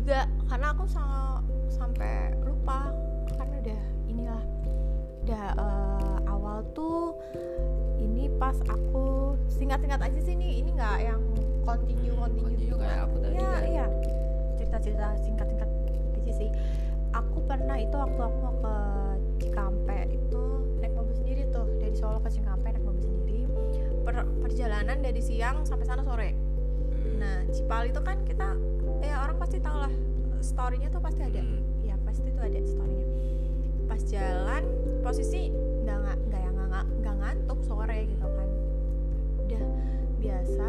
Juga karena aku sa- sampai lupa karena udah inilah udah eh, awal tuh ini pas aku singkat-singkat aja sih nih ini nggak yang continue continue, Continue gitu kayak aku tadi iya kan. iya. Cerita-cerita singkat-singkat aja sih. Aku pernah itu waktu aku mau ke Cikampek itu naik mobil sendiri tuh dari Solo ke Cikampek naik mobil sendiri. Per- perjalanan dari siang sampai sana sore. Nah Cipali itu kan kita ya orang pasti tahu lah storynya tuh pasti ada. Hmm. ya pasti tuh ada storynya. Pas jalan posisi nggak nggak nggak yang nggak nggak ngantuk sore gitu kan. Udah biasa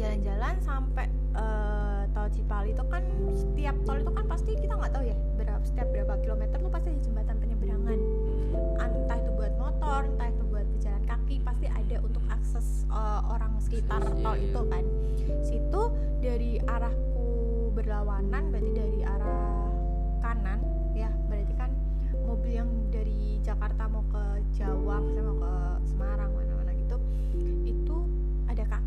jalan-jalan sampai eh, tol Cipali itu kan setiap tol itu kan pasti kita nggak tahu ya berapa setiap berapa kilometer tuh pasti ada jembatan penyeberangan. Entah itu buat motor entah itu buat pejalan kaki pasti ada untuk akses eh, orang sekitar tol iya, itu iya. kan. Situ dari arahku berlawanan berarti dari arah kanan ya. Berarti kan mobil yang dari Jakarta mau ke Jawa misalnya mau ke Semarang mana-mana gitu itu ada kak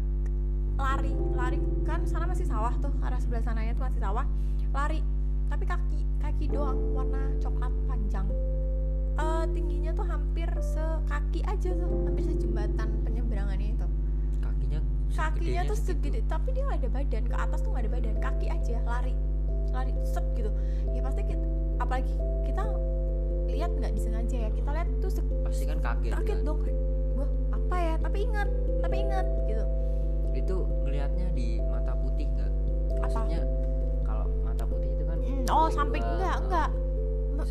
lari lari. Kan sana masih sawah tuh arah sebelah sananya tuh masih sawah. Lari tapi kaki kaki doang warna coklat panjang. Eh, tingginya tuh hampir sekaki aja tuh hampir sejembatan kakinya kakinya tuh segede. tapi dia nggak ada badan. Ke atas tuh nggak ada badan. Kaki aja lari. Lari set gitu. Ya pasti kita apalagi kita lihat nggak disengaja ya. Kita lihat tuh pasti kan kaget kaget kan? dong wah apa ya? Tapi ingat tapi ingat gitu. Itu ngelihatnya di mata putih nggak? Maksudnya kalau mata putih itu kan Mm, oh samping enggak enggak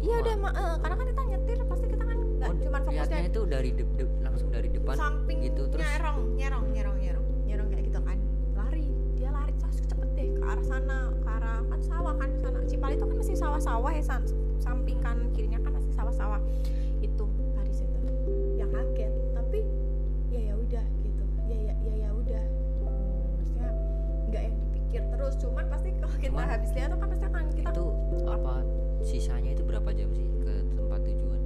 iya udah ma- eh, karena kan kita nyetir pasti kita kan nggak oh, cuma fokusnya itu dari de- de- langsung dari depan samping gitu terus nyerong nyerong nyerong kayak gitu kan lari dia lari terus cepet deh ke arah sana ke arah kan sawah kan sana. Cipali itu kan masih sawah-sawah ya san- samping kanan kirinya kan masih sawah-sawah. Itu lari situ. Ya kaget tapi ya ya udah gitu. Ya ya ya ya udah. Maksudnya nggak yang dipikir terus cuman pasti kalau kita Cuman- habis lihat kan pasti akan kita itu apa sisanya itu berapa jam sih ke tempat tujuan?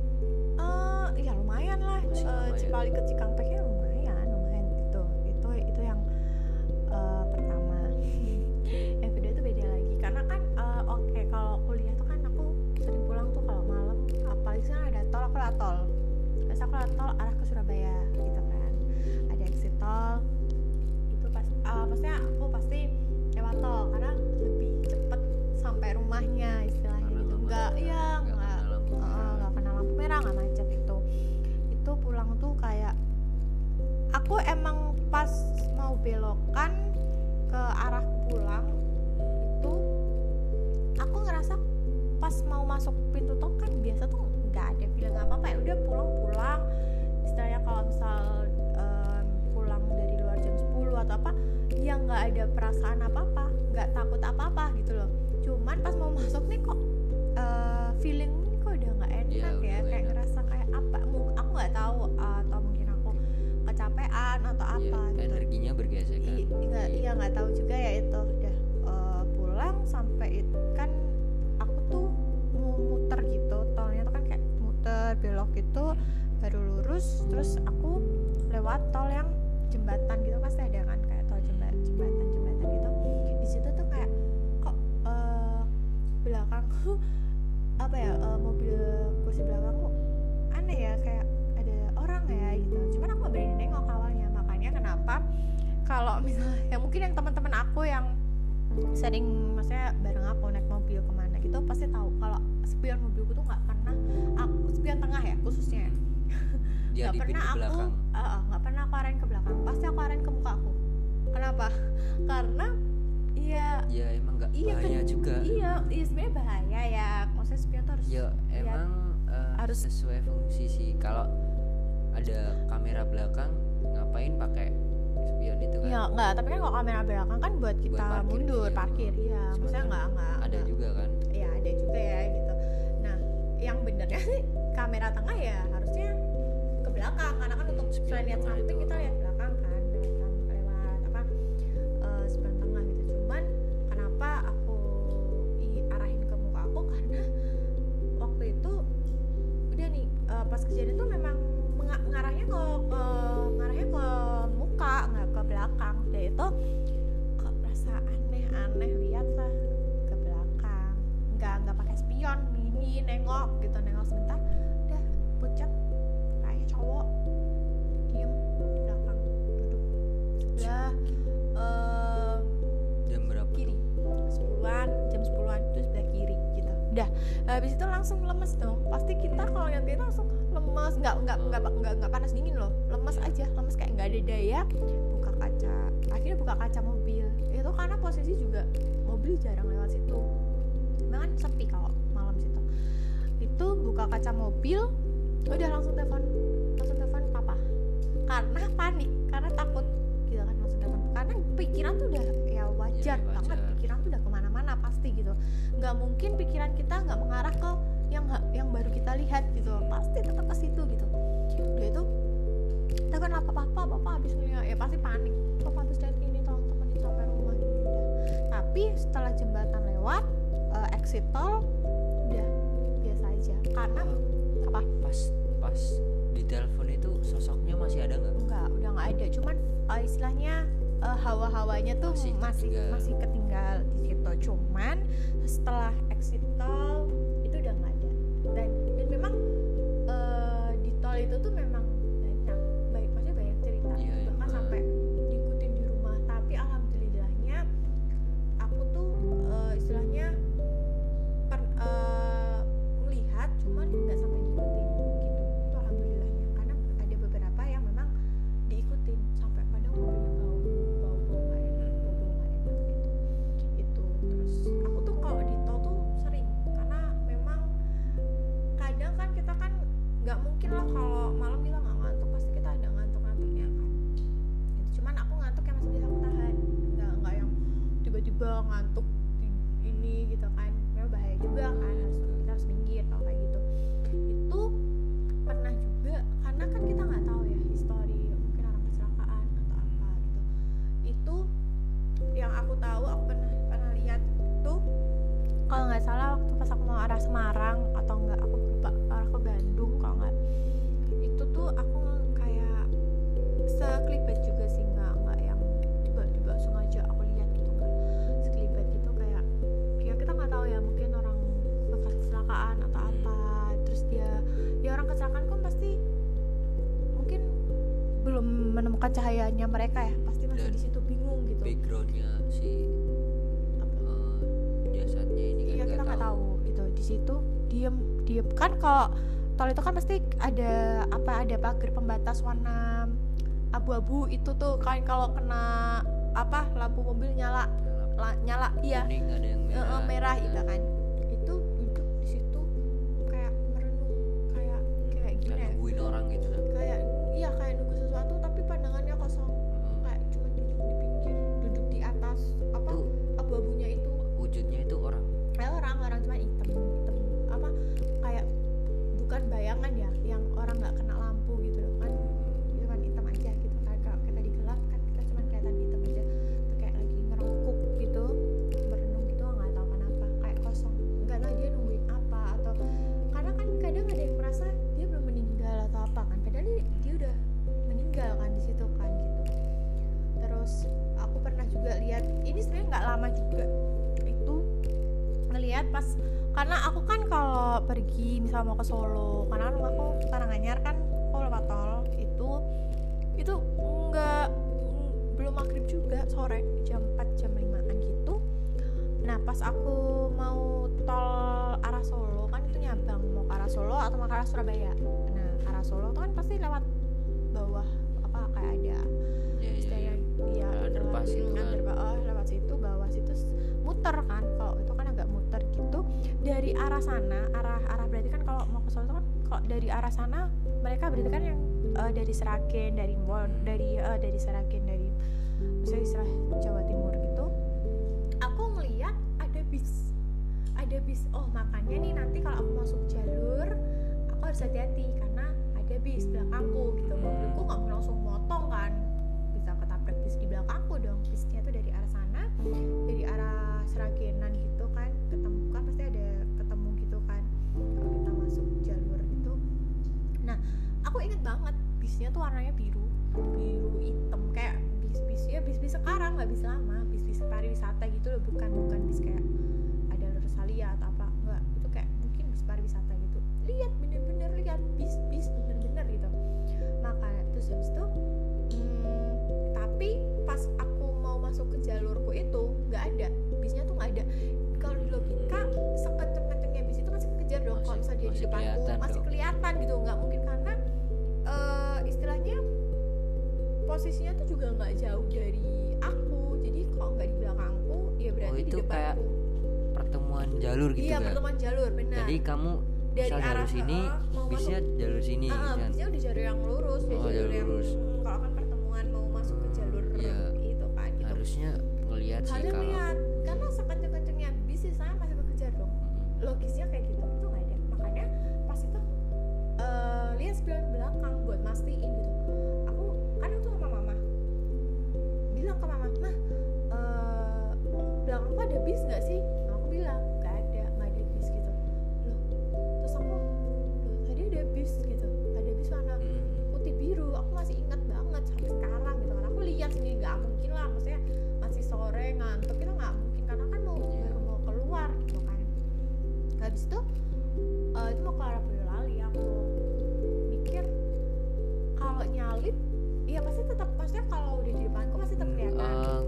Eh ya lumayan lah. Masih lumayan. Cipali ke Cikampeknya lumayan arah ke Surabaya gitu kan. Ada exit tol itu pas eh, maksudnya aku pasti lewat tol karena lebih cepet sampai rumahnya istilahnya Karena gitu. nggak enggak iya nggak enggak kena lampu merah. nggak kena lampu merah nggak macet itu itu pulang tuh kayak aku emang pas mau belokan ke arah pulang itu aku ngerasa pas mau masuk pintu tol kan biasa tuh nggak ada feeling apa apa ya. Udah pulang pulang istilahnya kalau misal em, pulang dari luar jam 10 atau apa ya nggak ada perasaan apa apa nggak takut apa apa gitu loh. Cuman pas mau masuk nih kok eh, feeling ini kok udah nggak enak Iya, ya, kayak enak. ngerasa kayak apa aku nggak tahu atau mungkin aku kecapean atau Iya, apa gitu. energinya bergeser kan? I- nggak iya nggak tahu juga ya itu. Udah eh, pulang sampai it- kan aku tuh mau muter gitu tolnya tuh kan kayak muter belok gitu baru lurus terus aku lewat tol yang jembatan gitu pasti ada kan kayak tol jembatan jembatan jembatan gitu. Di situ tuh kayak kok eh, belakangku apa ya eh, mobil kursi belakangku aneh ya kayak ada orang ya gitu. Cuman aku berani nengok awalnya makanya kenapa kalau misalnya ya mungkin yang teman-teman aku yang sering maksudnya bareng aku naik mobil ke mana gitu pasti tahu kalau spion mobilku tuh nggak pernah aku spion tengah ya khususnya dia nggak pernah aku belakang. eh, eh, nggak pernah aku arahin ke belakang. Pasti aku arahin ke muka aku. Kenapa? Karena iya. Ya emang nggak iya kan bahaya juga. Iya iya sebenarnya bahaya ya. Maksudnya spion tuh harus ya emang eh, Harus- sesuai fungsi sih. Kalau ada kamera belakang ngapain pakai spion itu kan? Ya nggak tapi kan kalau kamera belakang kan buat kita parkir, mundur iya. parkir. Iya maksudnya kan nggak nggak ada nggak- juga kan? Ya ada juga ya gitu. Nah yang benernya sih kamera tengah ya harusnya belakang karena kan untuk selain lihat samping kita lihat nggak nggak nggak nggak nggak panas dingin loh. Lemes aja lemes kayak nggak ada daya. Buka kaca akhirnya buka kaca mobil. Itu karena posisi juga mobil jarang lewat situ. Memang kan sepi kalau malam situ. Itu buka kaca mobil udah langsung telepon langsung telepon papa. Karena panik karena takut. Gitu kan langsung telepon. Karena pikiran tuh udah ya wajar Iya, banget. wajar. pikiran tuh udah ke mana-mana pasti gitu. Nggak mungkin pikiran kita nggak mengarah ke yang yang baru kita lihat gitu pasti tetap ke situ gitu. Udah itu kita kan apa papa papa habis ngeliat ya. Pasti panik. Papa habis lihat ini tolong temenin sampai rumah gitu udah. Tapi setelah jembatan lewat eh, exit tol udah. Biasa aja. Karena apa? Pas pas di telepon itu sosoknya masih ada nggak? Enggak udah nggak ada. Cuman eh, istilahnya eh, hawa-hawanya tuh Masih masih masih ketinggal di situ. Cuman setelah exit tol memang bahaya kalau tol itu kan pasti ada apa ada pagar pembatas warna abu-abu. Itu tuh kan kalau kena apa lampu mobil nyala la- nyala iya. Kuning ada yang merah, eh, merah gitu kan misal mau ke Solo karena kan rumahku Karanganyar kan aku lewat tol itu itu nggak belum maghrib juga sore jam 4 jam 5an gitu. Nah pas aku mau tol arah Solo kan itu nyabang mau ke arah Solo atau mau ke arah Surabaya. Nah arah Solo tuh kan pasti lewat dari arah sana mereka berarti kan yang eh, dari Seragen dari Bon dari eh, dari Seragen dari misalnya istilah Jawa Timur gitu. Aku ngeliat ada bis ada bis. Oh makanya nih nanti kalau aku masuk jalur aku harus hati-hati karena ada bis belakangku gitu. Mobilku nggak mau langsung motong kan. Bisa ketabrak bis di belakangku dong. Bisnya tuh dari arah sana dari arah Seragenan gitu banget. Bisnya tuh warnanya biru biru hitam. Kayak bis-bis ya bis-bis sekarang nggak bis lama. Bis-bis pariwisata gitu loh bukan bukan bis kayak ada Rosalia atau apa. Enggak itu kayak mungkin bis pariwisata gitu. Lihat bener-bener lihat. Bis-bis bener-bener gitu. Maka terus habis itu hmm, tapi pas aku mau masuk ke jalurku itu nggak ada. Bisnya tuh nggak ada. Kalau di logika sekenceng-kencengnya bis itu masih kejar dong. Kalau misalnya dia di depanku masih kelihatan gitu. Nggak posisinya tuh juga nggak jauh dari aku. Jadi kalau nggak di belakangku ya berarti Oh, di itu kayak depanku pertemuan jalur gitu iya kan pertemuan jalur benar. Jadi kamu Dari arah jalur sini bisnya jalur sini Ah, kan bisnya udah jalur yang lurus, udah Oh, jalur jalur yang lurus. Kalau nyalip iya pasti tetap maksudnya kalau udah di depanku pasti tetap kelihatan. Eh,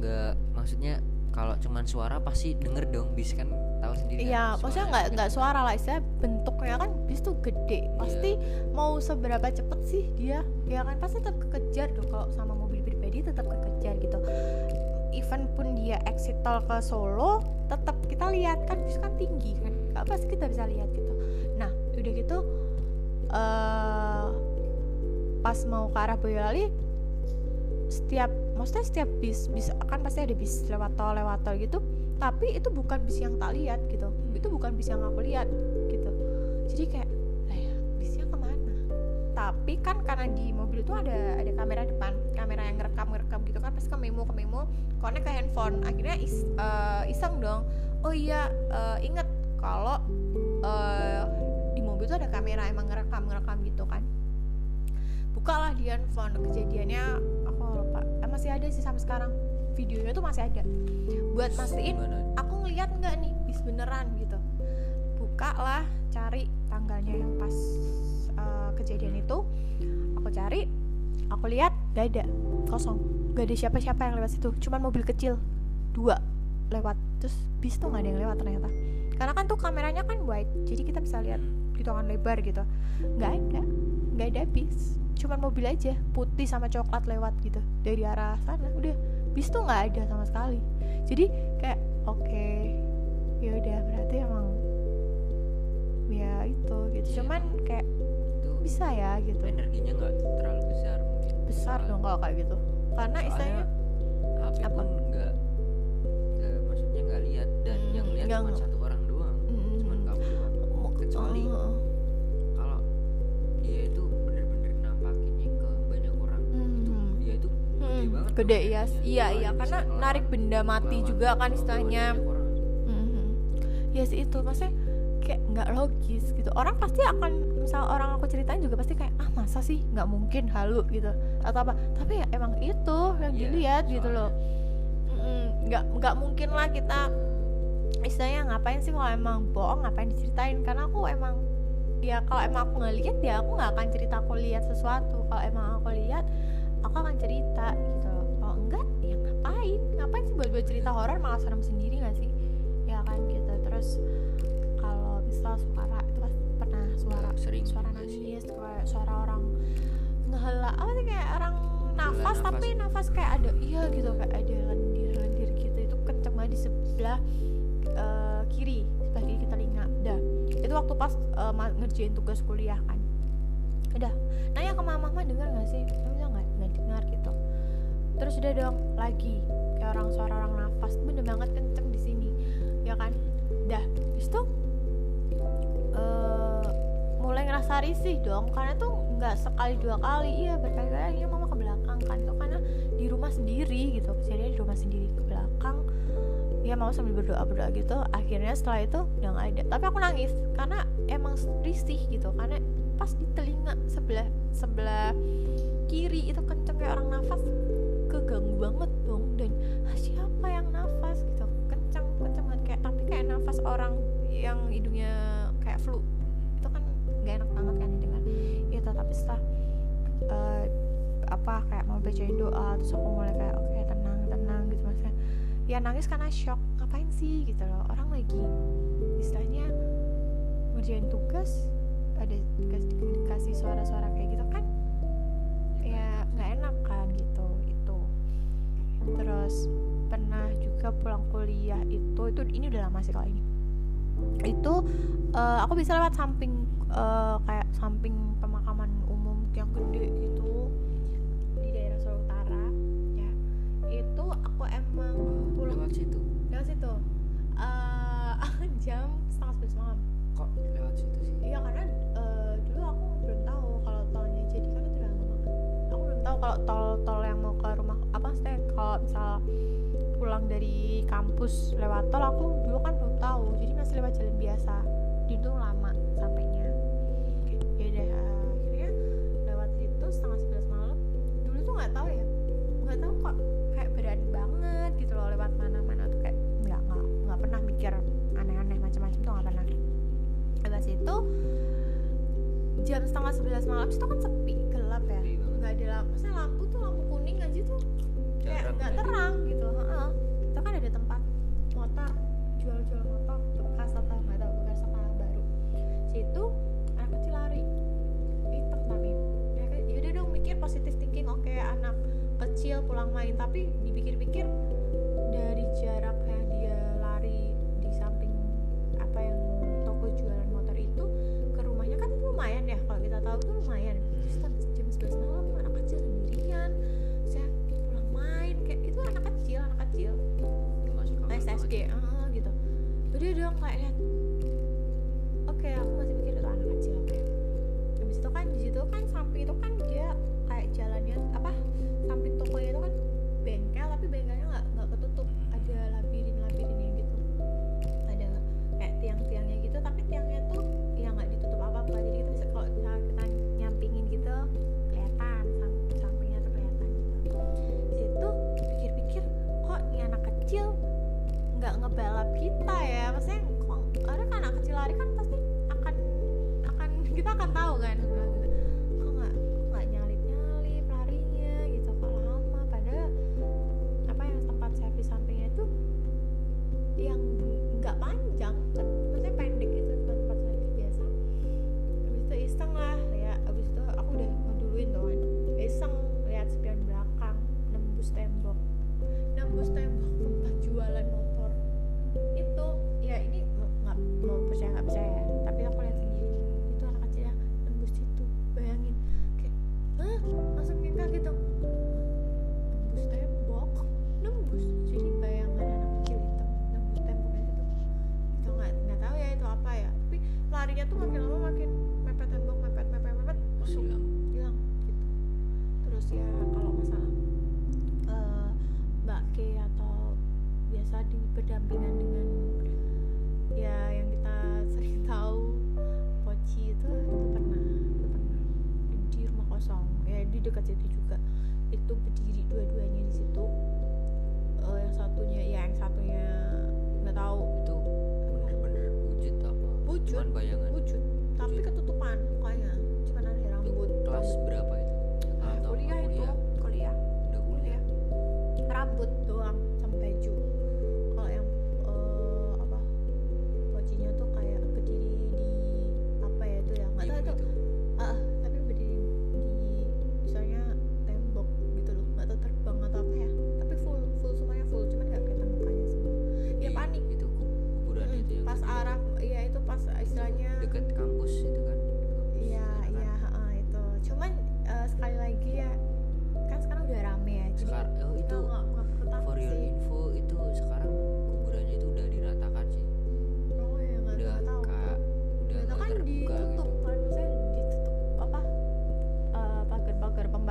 nggak maksudnya kalau cuman suara pasti denger dong bis kan tahu sendiri Iya, kan, maksudnya nggak gitu. nggak suara lah, istilah bentuknya kan bis tuh gede, pasti mau seberapa cepet sih dia, ya kan pasti tetap kekejar dong kalau sama mobil pribadi tetap kekejar gitu. Even pun dia exit tol ke Solo, tetap kita lihat kan bis kan tinggi kan, nggak pasti kita bisa lihat gitu. Nah, udah gitu, eh pas mau ke arah Boyolali, setiap maksudnya setiap bis bis kan pasti ada bis lewat tol lewat tol gitu. Tapi itu bukan bis yang tak lihat gitu. Itu bukan bis yang aku lihat gitu. Jadi kayak ya bisnya ke mana? Tapi kan karena di mobil itu ada ada kamera depan kamera yang ngerekam ngerekam gitu kan pasti ke memo ke memo connect ke handphone. Akhirnya is, eh, iseng dong. Oh iya eh, inget kalau eh, di mobil itu ada kamera emang ngerekam ngerekam gitu kan bukalah di handphone kejadiannya. Aku lupa. Eh, masih ada sih sampai sekarang. Videonya tuh masih ada. Buat mastiin aku ngeliat nggak nih? Bis beneran gitu. Buka lah cari tanggalnya yang pas uh, kejadian itu. Aku cari aku lihat gak ada. Kosong. Gak ada siapa-siapa yang lewat situ. Cuman mobil kecil. Dua lewat. Terus bis tuh nggak ada yang lewat ternyata. Karena kan tuh kameranya kan wide. Jadi kita bisa lihat hitungan lebar gitu. Nggak ada. Nggak ada bis cuman mobil aja putih sama coklat lewat gitu dari arah sana udah bis tuh nggak ada sama sekali. Jadi kayak oke ya udah berarti emang ya itu gitu. Iya, cuman kayak itu bisa ya gitu. Energinya nggak terlalu besar mungkin. Besar dong kalau kayak gitu. Karena istilahnya HP apa? pun nggak maksudnya nggak lihat dan Hmm, yang lihat cuma satu orang doang. Mm, cuman kamu doang. Kecuali oh, gede ya iya iya. Karena narik benda mati juga kan istilahnya. Mhm. ya sih itu. Maksudnya kayak nggak logis gitu. Orang pasti akan misal orang aku ceritain juga pasti kayak ah masa sih? Nggak mungkin halu gitu. Atau apa. Tapi ya emang itu yang Iya, dilihat gitu loh. Nggak nggak mungkin lah kita istilahnya ngapain sih kalau emang bohong ngapain diceritain? Karena aku emang ya kalau emang aku nggak lihat ya aku nggak akan cerita aku lihat sesuatu. Kalau emang aku lihat aku akan cerita gitu ngapain? Ngapain sih buat buat cerita horor? Malah serem sendiri nggak sih? Ya kan gitu. Terus kalau misal suara itu kan pernah suara Ya, sering suara nangis kayak suara orang ngehela apa sih kayak orang nafas nafas. tapi nafas kayak ada iya gitu. Kayak ada lendir lendir gitu. Itu kenceng banget di sebelah eh, kiri sebelah kiri telinga. Dah itu waktu pas ma- ngerjain tugas kuliah kan. Udah. Nanya ke mama mama dengar nggak sih? Dia bilang nggak nggak dengar gitu terus udah dong lagi. Kayak orang suara orang nafas. Bener banget kenceng di sini. Ya kan? Dah tuh eh, mulai ngerasa risih dong. Karena tuh nggak sekali dua kali. Iya berkali-kali. Akhirnya mama ke belakang kan. Itu karena di rumah sendiri gitu. Kejadiannya di rumah sendiri ke belakang. Ya mau sambil berdoa berdoa gitu. Akhirnya setelah itu udah nggak ada. Tapi aku nangis. Karena emang risih gitu. Karena pas di telinga sebelah sebelah kiri itu kenceng kayak orang nafas keganggu banget dong. Dan "Ah, siapa yang nafas? Gitu. Kenceng kenceng banget. Kayak tapi kayak nafas orang yang hidungnya kayak flu itu kan nggak enak banget kan didengar. Ya tapi setelah eh, apa kayak mau bacain doa terus aku mulai kayak oke tenang tenang gitu maksudnya. Ya nangis karena shock. Ngapain sih? Gitu loh. Orang lagi istilahnya ngerjain tugas ada dikasih, suara-suara kayak gitu kan ya nggak enak terus pernah juga pulang kuliah itu itu ini udah lama sih kalau ini. Itu eh, aku bisa lewat samping eh, kayak samping pemakaman umum yang gede gitu di daerah Solo Utara ya. Itu aku emang pulang lewat situ? Lewat situ. Eh, jam setengah sebelas malam. Kok lewat situ sih? Iya karena eh, dulu aku belum tahu kalau tol tol yang mau ke rumah apa maksudnya kalau misal pulang dari kampus lewat tol aku dulu kan belum tahu jadi masih lewat jalan biasa. Itu lama sampainya. Ya udah eh, akhirnya lewat situ setengah sebelas malam. Dulu tuh nggak tahu ya, nggak tahu kok kayak berani banget gitu loh lewat mana-mana tuh kayak nggak nggak nggak pernah mikir aneh-aneh macam-macam tuh nggak pernah habis itu jam setengah sebelas malam itu kan sepi gelap ya. Nggak ada lampu. Maksudnya lampu tuh lampu kuning aja tuh? Kayak nggak ada. terang gitu. Heeh. itu kan ada tempat motor jual-jual motor bekas atau nggak tahu bekas apa baru. Situ anak kecil lari. Hitam tapi ya kan yaudah dong mikir positif thinking. Oke anak kecil pulang main. Tapi dipikir-pikir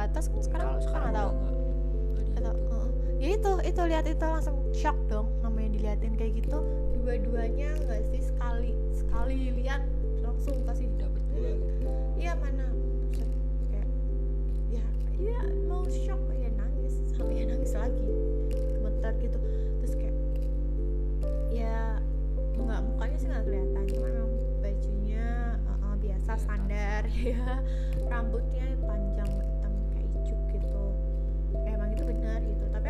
atas kan sekarang kalau sekarang tahu. nggak uh, ya itu itu lihat itu langsung shock dong namanya diliatin kayak gitu. Dua-duanya nggak sih? Sekali sekali lihat langsung pasti dapet, iya mana? Ya ya mau shock ya nangis. Sampai ya nangis lagi. Gemetar gitu. Terus kayak ya nggak mukanya sih nggak kelihatan. Cuma bajunya uh, uh, biasa. standar ya. Rambutnya panjang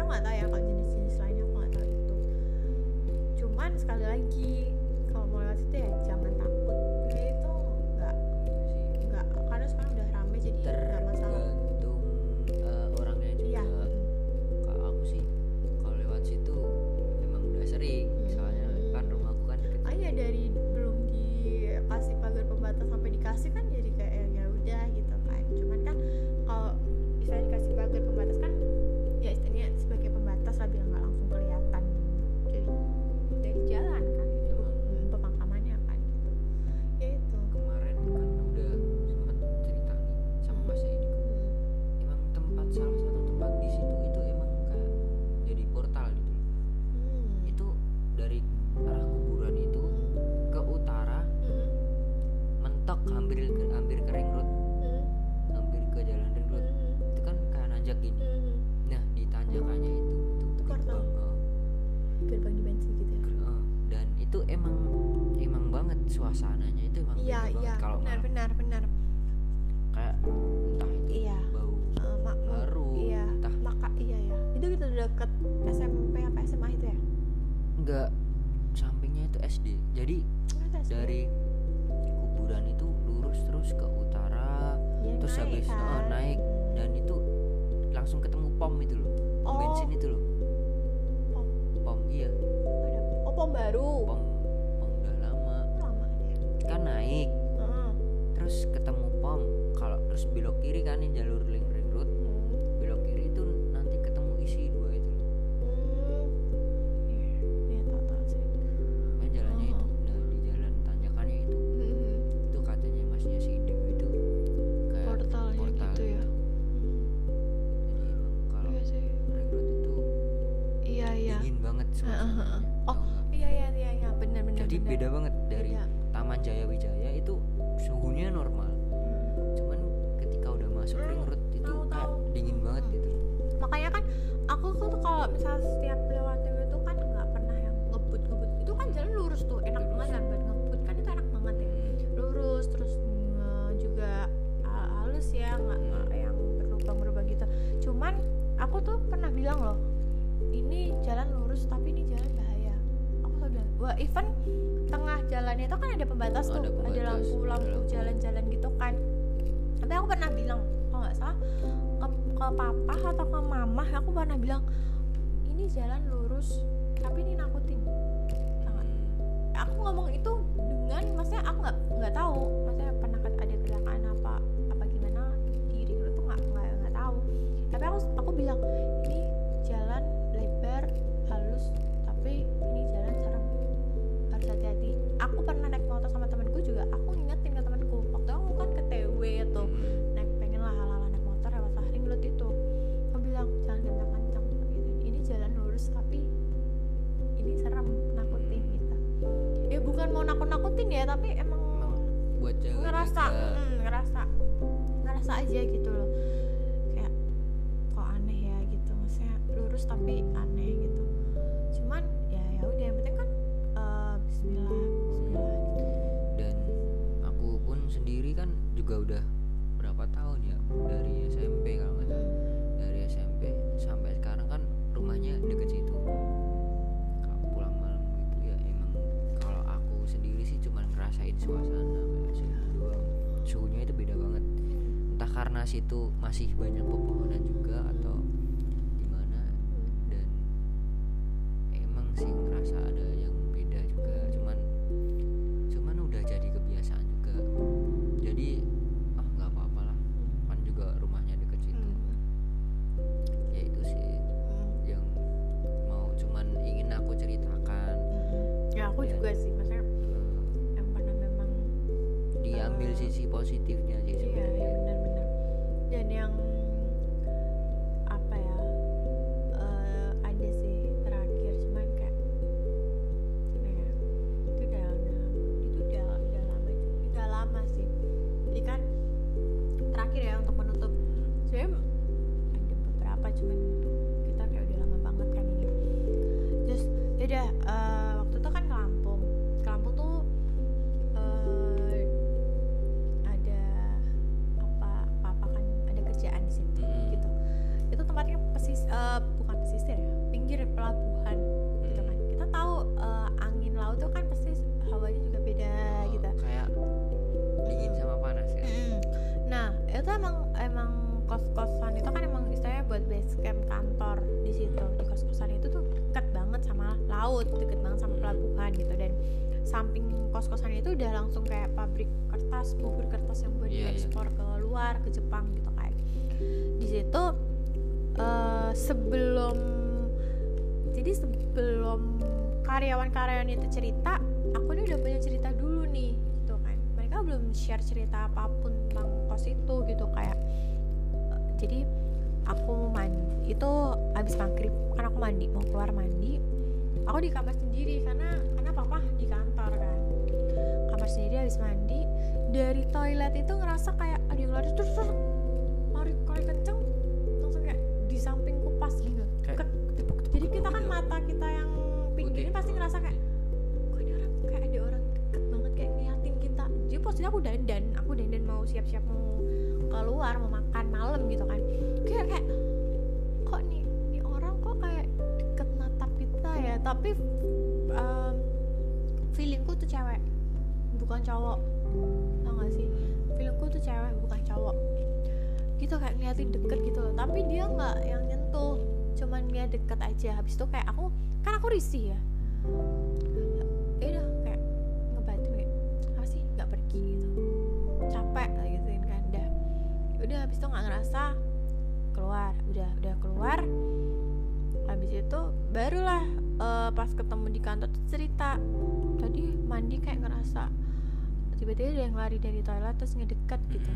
nggak tahu ya kalau jenis-jenis lainnya aku nggak tahu itu. Cuman sekali lagi kalau misal setiap lewat TV itu kan nggak pernah yang ngebut ngebut itu kan jalan lurus tuh enak banget kan buat ngebut kan itu enak banget ya. Hmm. Lurus terus eh, juga eh, halus ya nggak nggak hmm. yang berlubang-lubang gitu. Cuman aku tuh pernah bilang loh ini jalan lurus tapi ini jalan bahaya. Aku selalu bilang wah even tengah jalannya itu kan ada pembatas tuh ada, ada lampu. lampu jalan-jalan gitu kan. Tapi aku pernah bilang kalau nggak salah ke, ke papa atau ke mama aku pernah bilang ini jalan lurus tapi ini nakutin. Hmm. Aku ngomong itu dengan maksudnya aku nggak nggak tahu. kan juga udah berapa tahun ya dari SMP kalau nggak salah. Dari SMP sampai sekarang kan rumahnya deket situ. Kalau pulang malam gitu ya emang kalau aku sendiri sih cuma ngerasain suasana suhunya itu beda banget. Entah karena situ masih banyak pepohonan juga pabrik kertas, bubur kertas yang buat Iya, iya. diekspor ke luar, ke Jepang gitu kan. Di situ eh, sebelum jadi sebelum karyawan-karyawan itu cerita, aku nih udah punya cerita dulu nih gitu kan. Mereka belum share cerita apa pun tentang kos itu gitu kayak eh, jadi aku mandi itu habis maghrib kan aku mandi mau keluar mandi aku di kamar sendiri karena karena papa di kantor kan kamar sendiri habis mandi dari toilet itu ngerasa kayak ada yang lari terus terus lari lari kenceng langsung kayak di sampingku pas gitu. Kayak jadi kita kan gitu. mata kita yang pinggir ini pasti ngerasa kayak kok ini orang kayak ada orang deket banget kayak ngeliatin kita. Jadi posisi aku dandan aku dandan mau siap-siap mau keluar mau makan malam gitu kan. Kayak kayak kok nih nih orang kok kayak deket natap kita ya? Tapi em, feelingku tuh cewek bukan cowok. Tau gak sih? Feelingku tuh cewek bukan cowok. Gitu kayak ngeliatin deket gitu loh. Tapi dia nggak yang nyentuh. Cuman dia deket aja. Habis itu kayak aku kan aku risih ya. Ya udah kayak apa pergi gitu. Capek lah gitu kan udah udah habis itu nggak ngerasa keluar. Udah udah keluar. Habis itu barulah eh, pas ketemu di kantor cerita. Tadi mandi kayak ngerasa tiba-tiba ada yang lari dari toilet terus ngedeket gitu.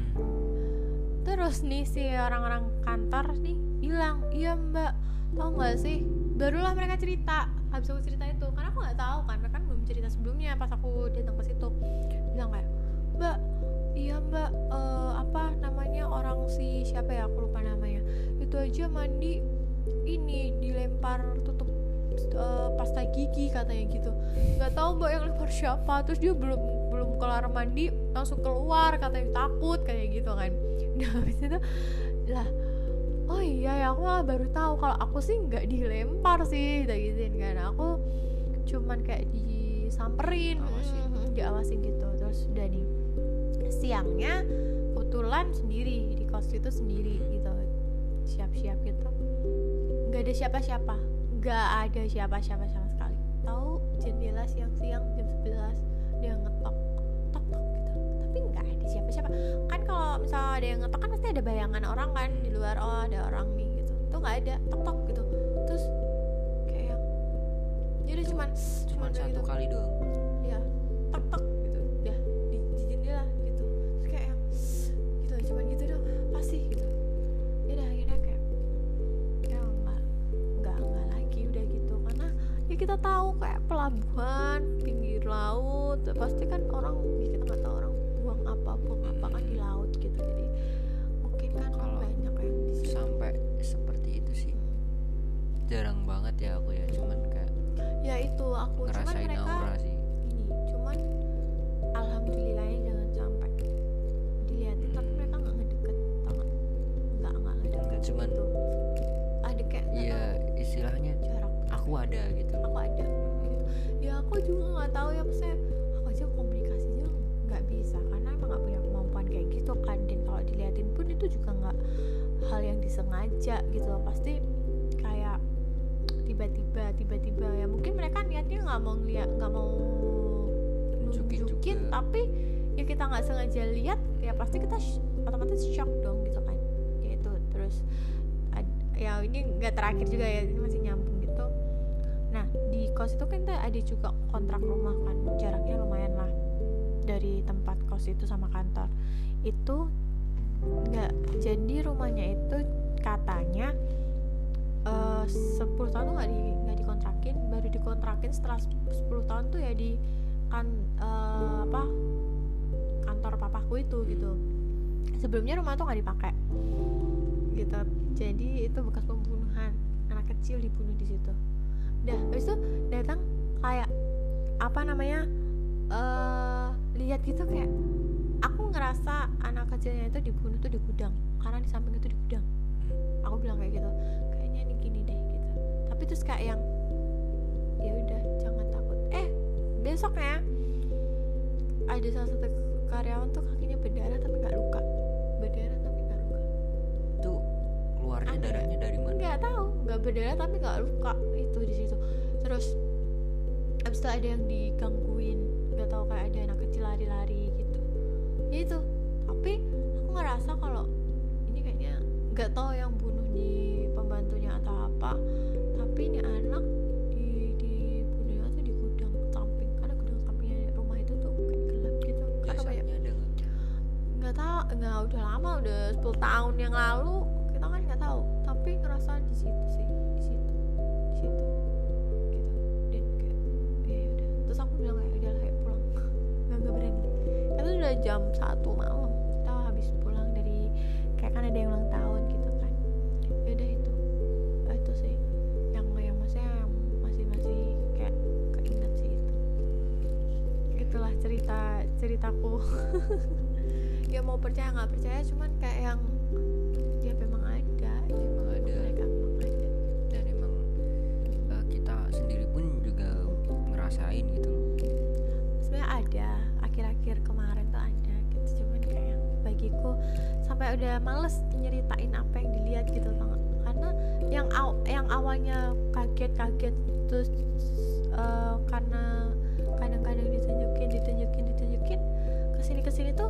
Terus nih si orang-orang kantor nih bilang iya mbak tau nggak sih? Barulah mereka cerita. Habis aku cerita itu karena aku nggak tahu kan mereka kan belum cerita sebelumnya pas aku datang ke situ. Bilang kayak mbak iya mbak eh, apa namanya orang si siapa ya? Aku lupa namanya. Itu aja mandi ini dilempar tutup eh, pasta gigi katanya gitu. Nggak tahu mbak yang lempar siapa. Terus dia belum kelar mandi langsung keluar katanya takut kayak gitu kan. Nah habis itu lah oh iya ya aku malah baru tahu kalau aku sih nggak dilempar sih gitu gituin kan. Aku cuman kayak disamperin Awasin. diawasin gitu. Terus udah nih siangnya kebetulan sendiri di kos itu sendiri gitu. Siap-siap gitu. Nggak ada siapa-siapa. Nggak ada siapa-siapa sama sekali. Tahu jendela siang-siang jam 11 kalau misalnya ada yang ngetok kan pasti ada bayangan orang kan di luar oh ada orang nih gitu. Tuh nggak ada tok tok gitu. Terus kayak yang jadi cuman cuman udah satu gitu. kali doang. Ya tok tok disengaja gitu loh. Pasti kayak tiba-tiba tiba-tiba. Ya mungkin mereka niatnya nggak mau ngeliat nggak mau Nunjukin tapi ya kita nggak sengaja lihat ya pasti kita otomatis shock dong gitu kan. Ya itu terus ya ini nggak terakhir juga ya ini masih nyambung gitu. Nah di kos itu kan ada juga kontrak rumah kan jaraknya lumayan lah dari tempat kos itu sama kantor. Itu nggak. Jadi rumahnya itu katanya eh 10 tahun tuh nggak di nggak dikontrakin. Baru dikontrakin setelah 10 tahun tuh ya di kan eh, apa kantor papaku itu gitu. Sebelumnya rumah tuh nggak dipakai. Gitu. Jadi itu bekas pembunuhan. Anak kecil dibunuh di situ. Dah habis itu datang kayak apa namanya eh lihat gitu kayak ngerasa anak kecilnya itu dibunuh tuh di gudang karena di samping itu di gudang. Aku bilang kayak gitu kayaknya ini gini deh gitu. Tapi terus kayak yang ya udah jangan takut. Eh besoknya ada salah satu karyawan tuh kakinya berdarah tapi nggak luka. Berdarah tapi nggak luka. Itu keluarnya Ada. darahnya dari mana? Nggak tahu nggak berdarah tapi nggak luka. Itu di situ. Terus abis itu ada yang digangguin. Nggak tahu kayak ada anak kecil lari-lari itu. Tapi aku ngerasa kalau ini kayaknya nggak tahu yang bunuh di pembantunya atau apa tapi ini anak di di bunuhnya tuh di gudang samping. Karena gudang sampingnya rumah itu tuh kayak gelap gitu. Jasanya ada nggak? Nggak tahu. Nggak udah lama udah 10 tahun yang lalu. Kita kan nggak tahu. Tapi ngerasa di situ sih di situ di situ. Gitu. Dan kayak ya udah. Terus aku bilang kayak jam satu malam. Kita habis pulang dari kayak kan ada yang ulang tahun gitu kan. Ya udah itu Ah, itu sih. Yang yang maksudnya yang masih masih kayak keinget sih itu. Itulah cerita ceritaku. Ya mau percaya nggak percaya cuman kayak yang udah males nyeritain apa yang dilihat gitu karena yang aw- yang awalnya kaget-kaget terus eh, karena kadang-kadang ditunjukin ditunjukin ditunjukin ke sini ke sini tuh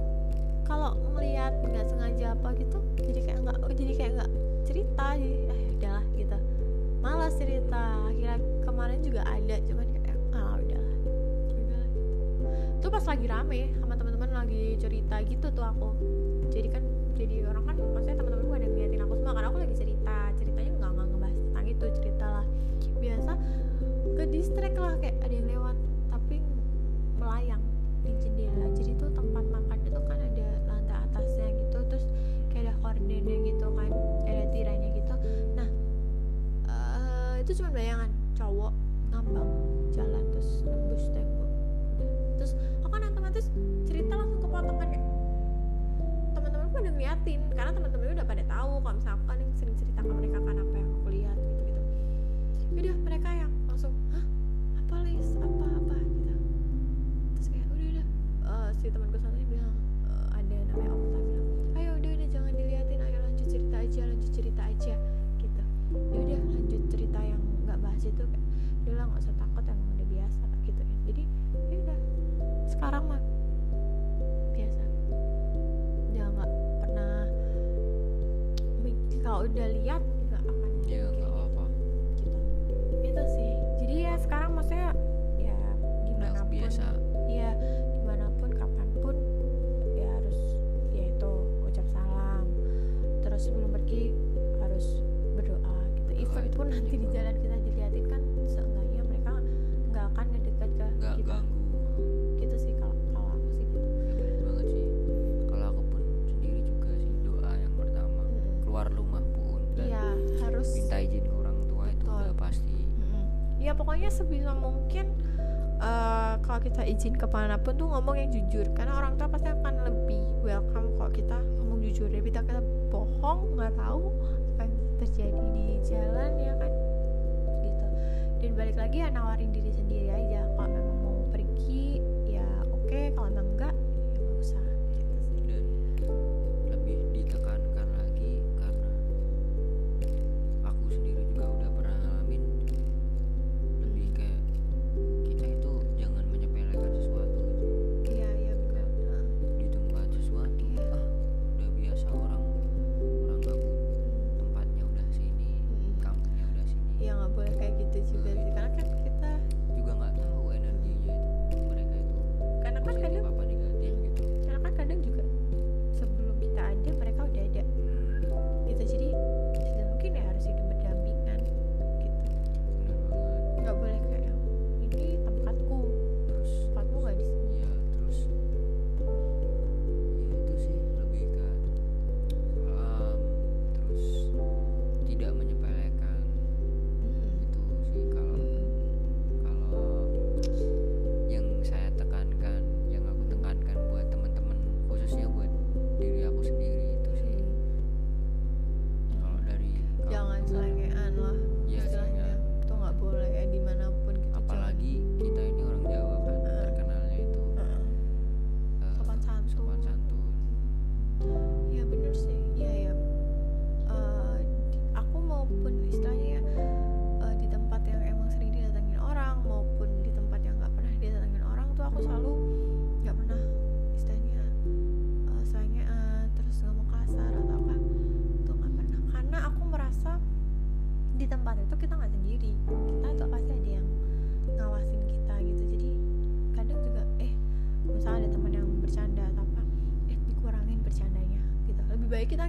kalau ngelihat nggak sengaja apa gitu jadi kayak nggak oh, jadi kayak nggak cerita jadi ya udahlah gitu. Malas cerita. Akhirnya kemarin juga ada cuman kayak ah udahlah. Udahlah itu pas lagi rame sama teman-teman lagi cerita gitu tuh aku. Jadi kan jadi orang kan maksudnya teman-temanku ada yang aku semua karena aku lagi cerita. Ceritanya nggak nggak ngebahas tentang itu cerita lah. Biasa ke distract lah kayak Ya pokoknya sebisa mungkin eh, kalau kita izin ke pun tuh ngomong yang jujur. Karena orang tua pasti akan lebih welcome kalau kita ngomong jujur. Daripada kita bohong nggak tahu apa terjadi di jalan ya kan? Gitu. Dan balik lagi ya nawarin diri sendiri aja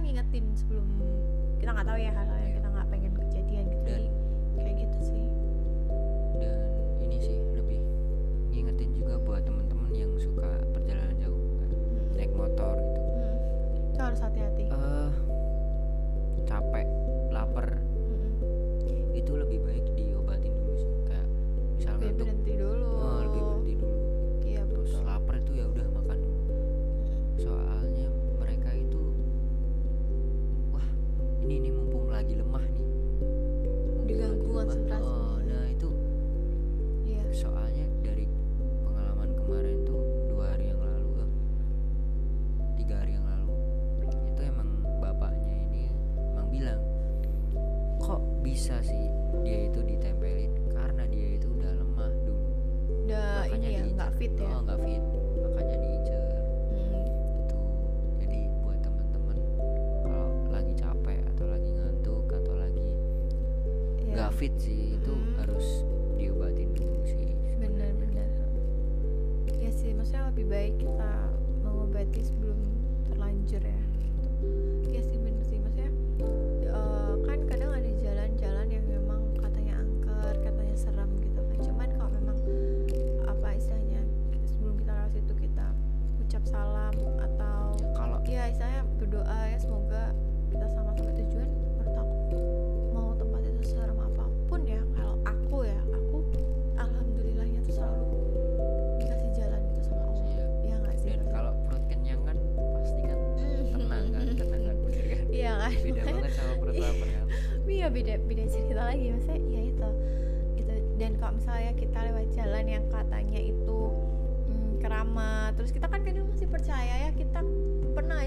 ngingetin sebelum kita nggak tahu ya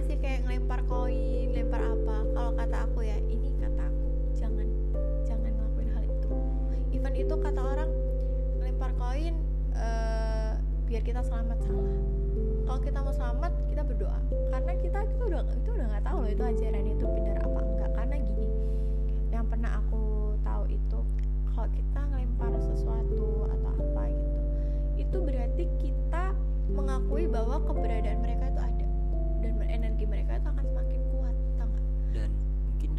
sih kayak ngelempar koin lempar apa. Kalau kata aku ya ini kata aku jangan jangan ngelakuin hal itu. Even itu kata orang lempar koin uh, biar kita selamat salah. Kalau kita mau selamat kita berdoa. Karena kita itu udah itu udah nggak tahu loh itu ajaran itu benar apa enggak karena gini yang pernah aku tahu itu kalau kita ngelempar sesuatu atau apa gitu itu berarti kita mengakui bahwa keberadaan mereka mereka itu akan semakin kuat tau gak? dan mungkin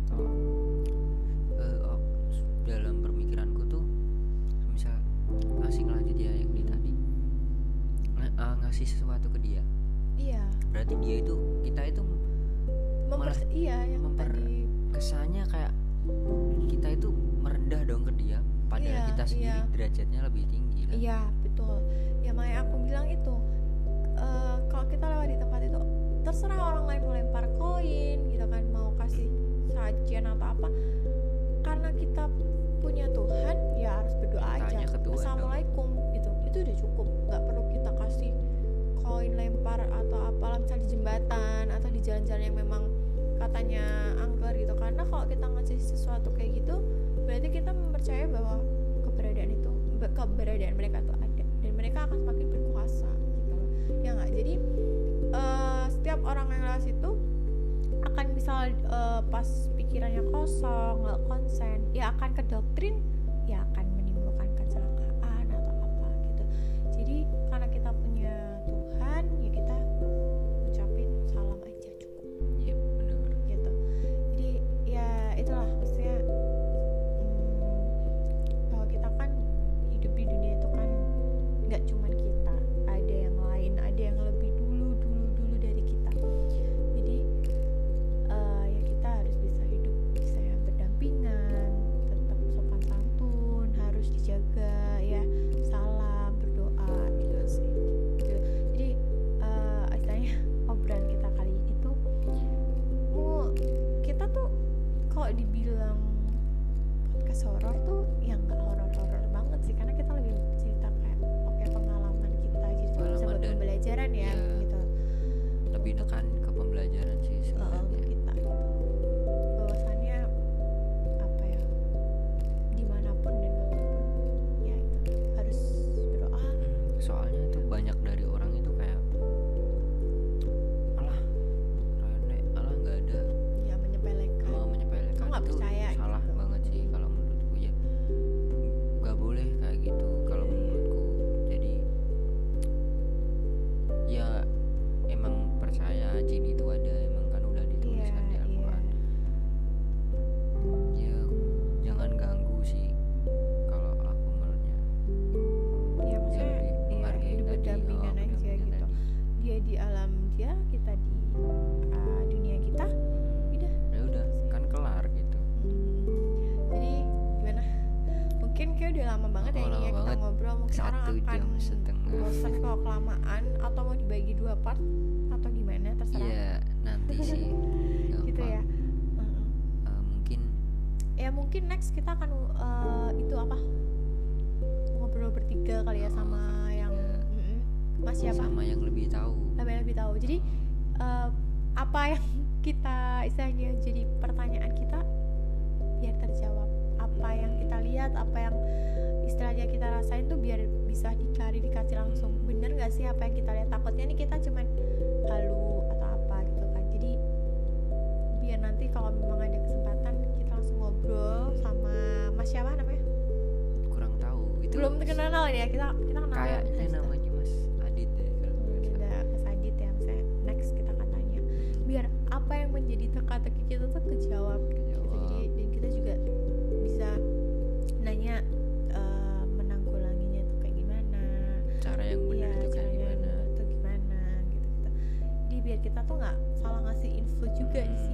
eh, oh, kalau dalam pemikiranku tuh misal ngasih lanjut ya yang di tadi eh, ngasih sesuatu ke dia iya berarti dia itu kita itu memper iya yang memper tadi. kesannya kayak kita itu merendah dong ke dia padahal iya, kita sendiri iya. derajatnya lebih tinggi kan? iya betul terserah orang lain mau lempar koin gitu kan mau kasih sajian apa apa. Karena kita punya Tuhan ya harus berdoa aja. Assalamualaikum dong. gitu. Itu udah cukup. Nggak perlu kita kasih koin lempar atau apa misalnya di jembatan atau di jalan-jalan yang memang katanya angker gitu. Karena kalau kita ngasih sesuatu kayak gitu berarti kita mempercaya bahwa keberadaan itu keberadaan mereka tuh ada. Dan mereka akan semakin berkuasa gitu ya nggak? Jadi Eh, setiap orang yang lewat situ akan misal uh, eh, pas pikirannya kosong nggak konsen ya akan ke doktrin ya akan 都啥呀？good.